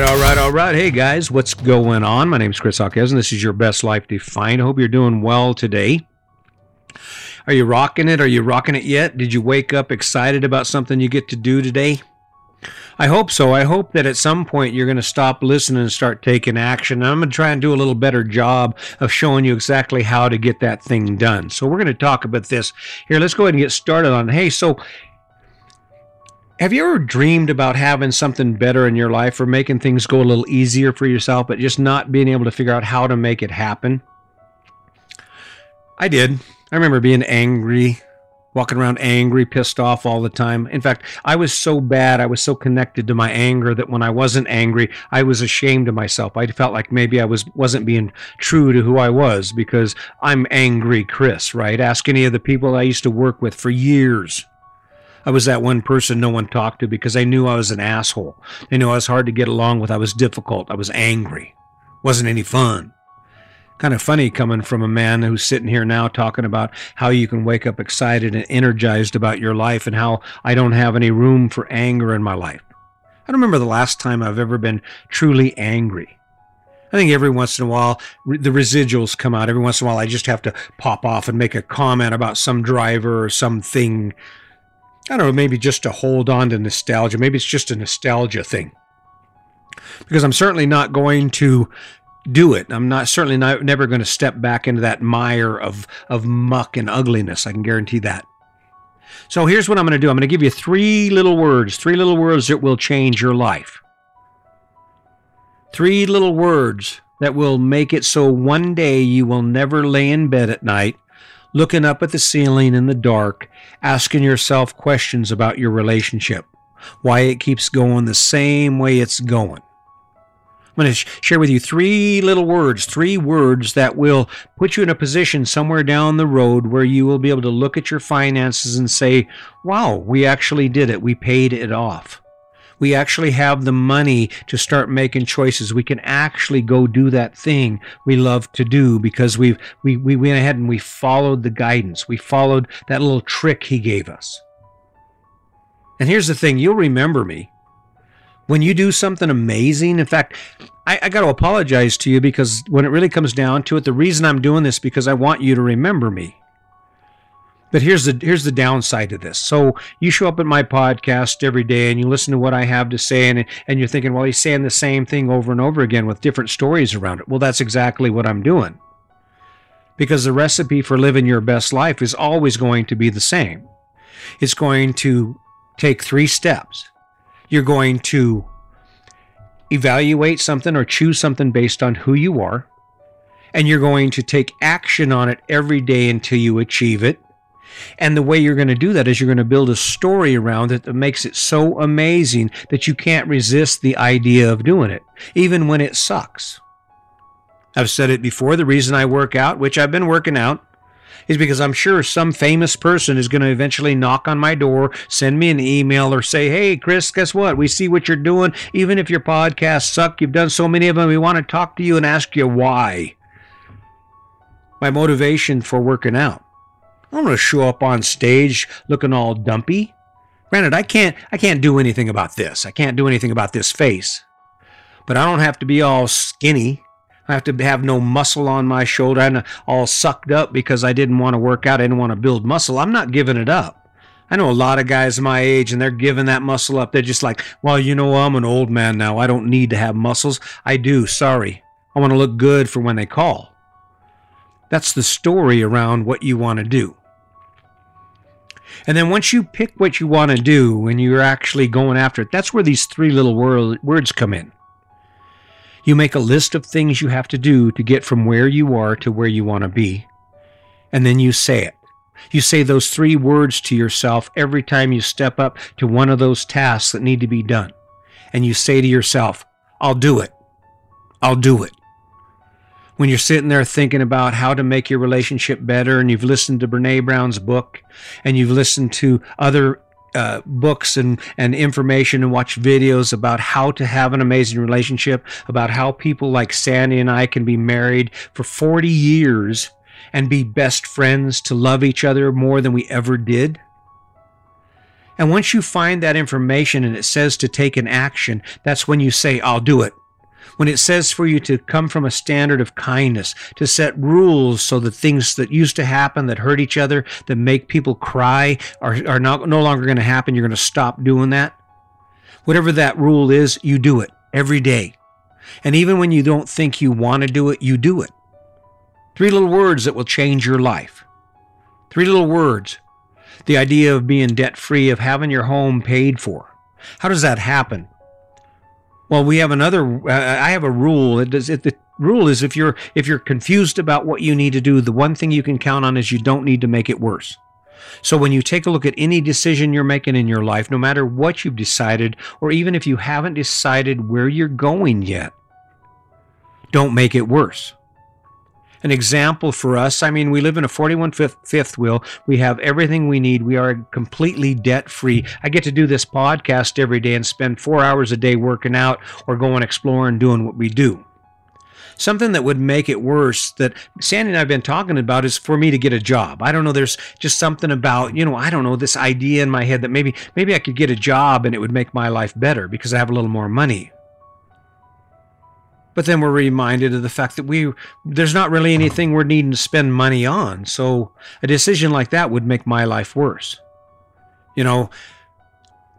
right, all right, all right. Hey guys, what's going on? My name is Chris Hawkes, and this is your best life defined. I hope you're doing well today. Are you rocking it? Are you rocking it yet? Did you wake up excited about something you get to do today? I hope so. I hope that at some point you're going to stop listening and start taking action. And I'm going to try and do a little better job of showing you exactly how to get that thing done. So we're going to talk about this. Here, let's go ahead and get started on. Hey, so have you ever dreamed about having something better in your life or making things go a little easier for yourself, but just not being able to figure out how to make it happen? I did. I remember being angry, walking around angry, pissed off all the time. In fact, I was so bad, I was so connected to my anger that when I wasn't angry, I was ashamed of myself. I felt like maybe I was wasn't being true to who I was because I'm angry Chris, right? Ask any of the people I used to work with for years I was that one person no one talked to because I knew I was an asshole. They knew I was hard to get along with. I was difficult. I was angry. Wasn't any fun. Kind of funny coming from a man who's sitting here now talking about how you can wake up excited and energized about your life and how I don't have any room for anger in my life. I don't remember the last time I've ever been truly angry. I think every once in a while the residuals come out. Every once in a while I just have to pop off and make a comment about some driver or something I don't know, maybe just to hold on to nostalgia. Maybe it's just a nostalgia thing. Because I'm certainly not going to do it. I'm not certainly not never going to step back into that mire of of muck and ugliness. I can guarantee that. So here's what I'm going to do. I'm going to give you three little words, three little words that will change your life. Three little words that will make it so one day you will never lay in bed at night looking up at the ceiling in the dark, asking yourself questions about your relationship, why it keeps going the same way it's going. I'm going to share with you three little words, three words that will put you in a position somewhere down the road where you will be able to look at your finances and say, wow, we actually did it. We paid it off we actually have the money to start making choices. We can actually go do that thing we love to do because we've we, we went ahead and we followed the guidance. We followed that little trick he gave us. And here's the thing, you'll remember me. When you do something amazing, in fact, I, I got to apologize to you because when it really comes down to it, the reason I'm doing this because I want you to remember me. But here's the here's the downside to this. So you show up at my podcast every day and you listen to what I have to say and and you're thinking, well, he's saying the same thing over and over again with different stories around it. Well, that's exactly what I'm doing. Because the recipe for living your best life is always going to be the same. It's going to take three steps. You're going to evaluate something or choose something based on who you are, and you're going to take action on it every day until you achieve it. And the way you're going to do that is you're going to build a story around it that makes it so amazing that you can't resist the idea of doing it, even when it sucks. I've said it before the reason I work out, which I've been working out, is because I'm sure some famous person is going to eventually knock on my door, send me an email, or say, Hey, Chris, guess what? We see what you're doing. Even if your podcasts suck, you've done so many of them, we want to talk to you and ask you why. My motivation for working out I don't want to show up on stage looking all dumpy. Granted, I can't I can't do anything about this. I can't do anything about this face. But I don't have to be all skinny. I have to have no muscle on my shoulder and all sucked up because I didn't want to work out. I didn't want to build muscle. I'm not giving it up. I know a lot of guys my age and they're giving that muscle up. They're just like, well, you know, I'm an old man now. I don't need to have muscles. I do. Sorry. I want to look good for when they call. That's the story around what you want to do. And then once you pick what you want to do and you're actually going after it, that's where these three little word, words come in. You make a list of things you have to do to get from where you are to where you want to be. And then you say it. You say those three words to yourself every time you step up to one of those tasks that need to be done. And you say to yourself, I'll do it. I'll do it when you're sitting there thinking about how to make your relationship better and you've listened to Brene Brown's book and you've listened to other uh, books and, and information and watch videos about how to have an amazing relationship, about how people like Sandy and I can be married for 40 years and be best friends to love each other more than we ever did. And once you find that information and it says to take an action, that's when you say, I'll do it. When it says for you to come from a standard of kindness, to set rules so that things that used to happen that hurt each other, that make people cry, are, are not, no longer going to happen, you're going to stop doing that. Whatever that rule is, you do it every day. And even when you don't think you want to do it, you do it. Three little words that will change your life. Three little words. The idea of being debt free, of having your home paid for. How does that happen? Well, we have another. Uh, I have a rule. It does. It, the rule is if you're if you're confused about what you need to do, the one thing you can count on is you don't need to make it worse. So when you take a look at any decision you're making in your life, no matter what you've decided, or even if you haven't decided where you're going yet, don't make it worse an example for us. I mean, we live in a 41 fifth, wheel. We have everything we need. We are completely debt free. I get to do this podcast every day and spend four hours a day working out or going exploring, doing what we do. Something that would make it worse that Sandy and I have been talking about is for me to get a job. I don't know. There's just something about, you know, I don't know, this idea in my head that maybe, maybe I could get a job and it would make my life better because I have a little more money. But then we're reminded of the fact that we there's not really anything we're needing to spend money on. So a decision like that would make my life worse. You know,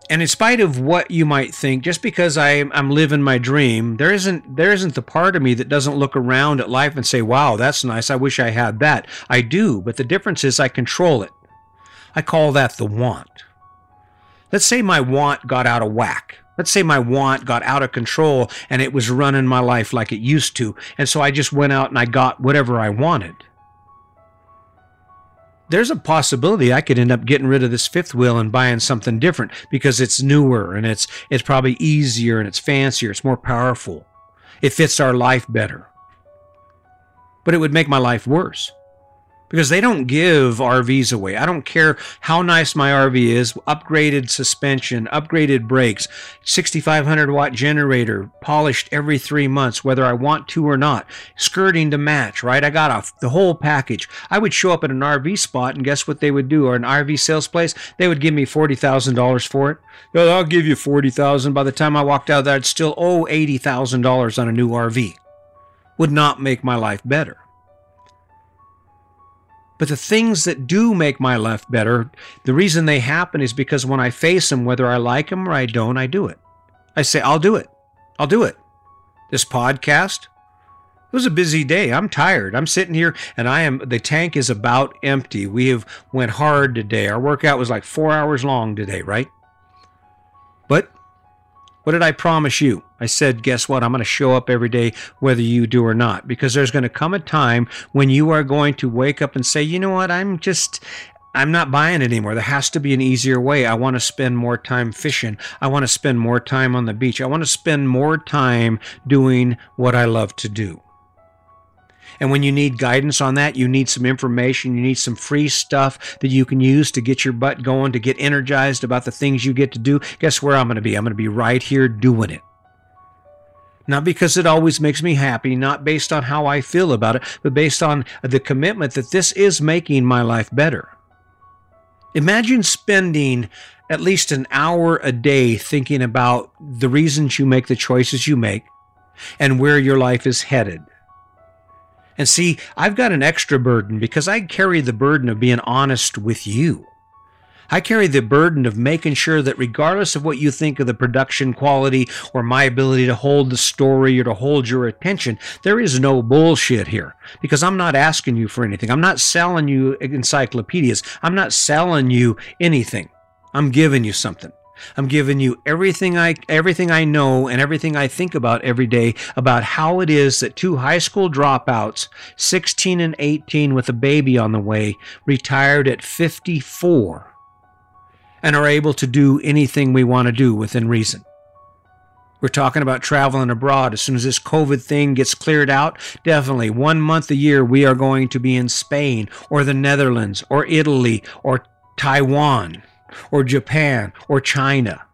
and in spite of what you might think, just because I, I'm living my dream, there isn't there isn't the part of me that doesn't look around at life and say, "Wow, that's nice. I wish I had that." I do, but the difference is I control it. I call that the want. Let's say my want got out of whack. Let's say my want got out of control and it was running my life like it used to. And so I just went out and I got whatever I wanted. There's a possibility I could end up getting rid of this fifth wheel and buying something different because it's newer and it's it's probably easier and it's fancier, it's more powerful. It fits our life better. But it would make my life worse because they don't give RVs away. I don't care how nice my RV is, upgraded suspension, upgraded brakes, 6500 watt generator, polished every 3 months whether I want to or not, skirting to match, right? I got a, the whole package. I would show up at an RV spot and guess what they would do or an RV sales place? They would give me $40,000 for it. I'll give you 40,000 by the time I walked out there I'd still owe $80,000 on a new RV. Would not make my life better. But the things that do make my life better, the reason they happen is because when I face them, whether I like them or I don't, I do it. I say, I'll do it. I'll do it. This podcast, it was a busy day. I'm tired. I'm sitting here and I am the tank is about empty. We have went hard today. Our workout was like 4 hours long today, right? But what did I promise you? I said, guess what? I'm going to show up every day whether you do or not, because there's going to come a time when you are going to wake up and say, you know what? I'm just, I'm not buying it anymore. There has to be an easier way. I want to spend more time fishing. I want to spend more time on the beach. I want to spend more time doing what I love to do. And when you need guidance on that, you need some information, you need some free stuff that you can use to get your butt going, to get energized about the things you get to do. Guess where I'm going to be? I'm going to be right here doing it. Not because it always makes me happy, not based on how I feel about it, but based on the commitment that this is making my life better. Imagine spending at least an hour a day thinking about the reasons you make the choices you make and where your life is headed. And see, I've got an extra burden because I carry the burden of being honest with you. I carry the burden of making sure that regardless of what you think of the production quality or my ability to hold the story or to hold your attention, there is no bullshit here because I'm not asking you for anything. I'm not selling you encyclopedias. I'm not selling you anything. I'm giving you something. I'm giving you everything I everything I know and everything I think about every day about how it is that two high school dropouts, 16 and 18 with a baby on the way, retired at 54 and are able to do anything we want to do within reason. We're talking about traveling abroad. As soon as this COVID thing gets cleared out, definitely one month a year we are going to be in Spain or the Netherlands or Italy or Taiwan or Japan or China.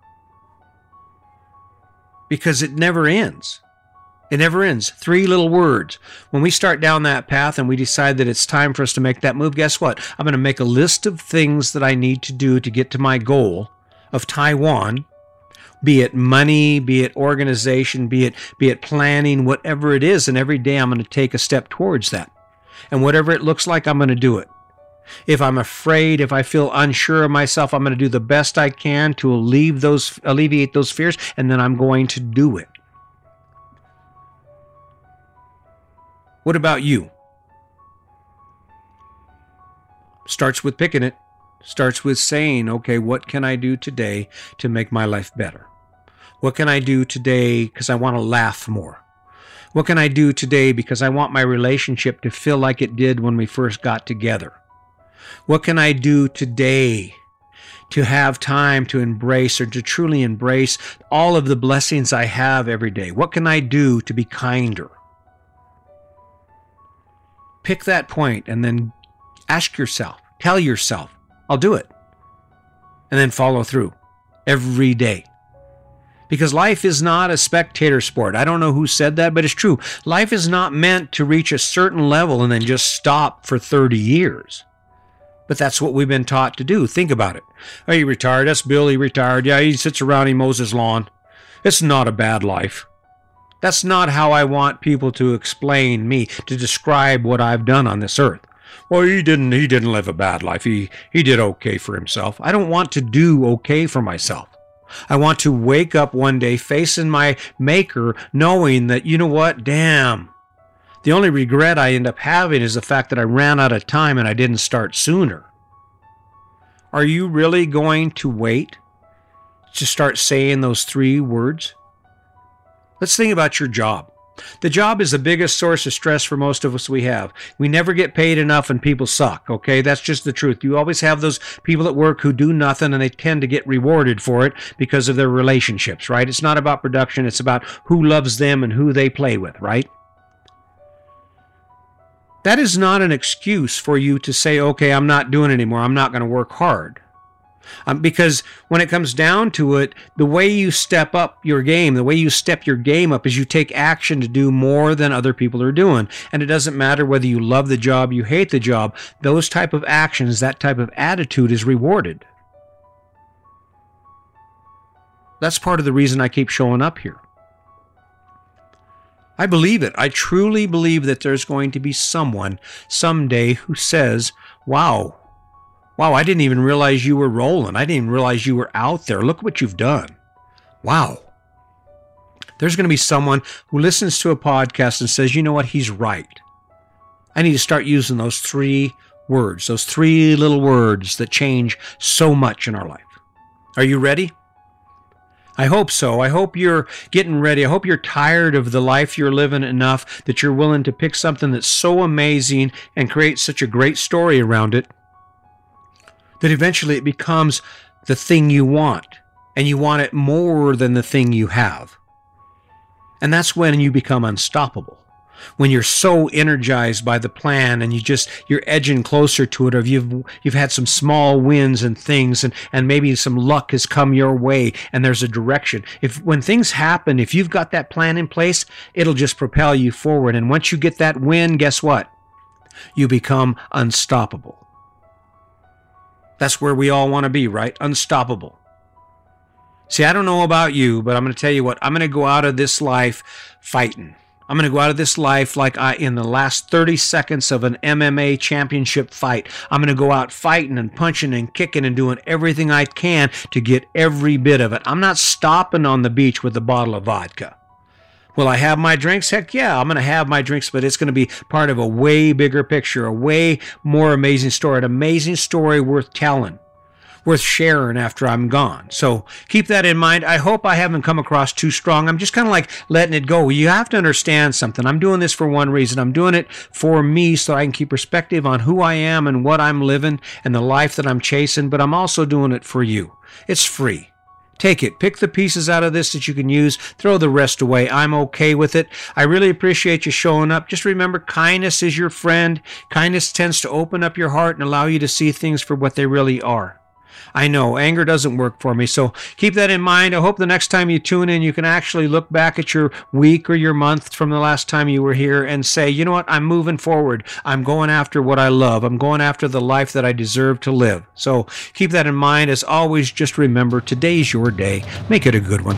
Because it never ends. It never ends. Three little words. When we start down that path and we decide that it's time for us to make that move, guess what? I'm going to make a list of things that I need to do to get to my goal. of Taiwan, be it money, be it organization, be it be it planning, whatever it is, and every day I'm going to take a step towards that. And whatever it looks like, I'm going to do it. If I'm afraid, if I feel unsure of myself, I'm going to do the best I can to alleviate those alleviate those fears and then I'm going to do it. What about you? Starts with picking it. Starts with saying, okay, what can I do today to make my life better? What can I do today because I want to laugh more? What can I do today because I want my relationship to feel like it did when we first got together? What can I do today to have time to embrace or to truly embrace all of the blessings I have every day? What can I do to be kinder? Pick that point and then ask yourself, tell yourself, I'll do it. And then follow through every day. Because life is not a spectator sport. I don't know who said that, but it's true. Life is not meant to reach a certain level and then just stop for 30 years. But that's what we've been taught to do. Think about it. Are you retired? That's Billy retired. Yeah, he sits around, he mows his lawn. It's not a bad life. That's not how I want people to explain me, to describe what I've done on this earth. Well, he didn't he didn't live a bad life. He he did okay for himself. I don't want to do okay for myself. I want to wake up one day facing my maker knowing that you know what? Damn. The only regret I end up having is the fact that I ran out of time and I didn't start sooner. Are you really going to wait to start saying those three words? Let's think about your job. The job is the biggest source of stress for most of us we have. We never get paid enough and people suck, okay? That's just the truth. You always have those people at work who do nothing and they tend to get rewarded for it because of their relationships, right? It's not about production, it's about who loves them and who they play with, right? That is not an excuse for you to say, okay, I'm not doing anymore. I'm not going to work hard. Um, because when it comes down to it, the way you step up your game, the way you step your game up is you take action to do more than other people are doing. And it doesn't matter whether you love the job, you hate the job, those type of actions, that type of attitude is rewarded. That's part of the reason I keep showing up here. I believe it. I truly believe that there's going to be someone someday who says, Wow, wow, I didn't even realize you were rolling. I didn't even realize you were out there. Look what you've done. Wow. There's going to be someone who listens to a podcast and says, You know what? He's right. I need to start using those three words, those three little words that change so much in our life. Are you ready? I hope so. I hope you're getting ready. I hope you're tired of the life you're living enough that you're willing to pick something that's so amazing and create such a great story around it that eventually it becomes the thing you want and you want it more than the thing you have. And that's when you become unstoppable. When you're so energized by the plan and you just you're edging closer to it or you've you've had some small wins and things and and maybe some luck has come your way and there's a direction. If when things happen if you've got that plan in place it'll just propel you forward. And once you get that win guess what? You become unstoppable that's where we all want to be right unstoppable see i don't know about you but i'm going to tell you what i'm going to go out of this life fighting I'm going to go out of this life like I in the last 30 seconds of an MMA championship fight. I'm going to go out fighting and punching and kicking and doing everything I can to get every bit of it. I'm not stopping on the beach with a bottle of vodka. Will I have my drinks? Heck yeah, I'm going to have my drinks, but it's going to be part of a way bigger picture, a way more amazing story, an amazing story worth telling worth sharing after I'm gone. So keep that in mind. I hope I haven't come across too strong. I'm just kind of like letting it go. You have to understand something. I'm doing this for one reason. I'm doing it for me so I can keep perspective on who I am and what I'm living and the life that I'm chasing, but I'm also doing it for you. It's free. Take it. Pick the pieces out of this that you can use. Throw the rest away. I'm okay with it. I really appreciate you showing up. Just remember, kindness is your friend. Kindness tends to open up your heart and allow you to see things for what they really are. I know anger doesn't work for me. So keep that in mind. I hope the next time you tune in, you can actually look back at your week or your month from the last time you were here and say, you know what? I'm moving forward. I'm going after what I love. I'm going after the life that I deserve to live. So keep that in mind. As always, just remember today's your day. Make it a good one.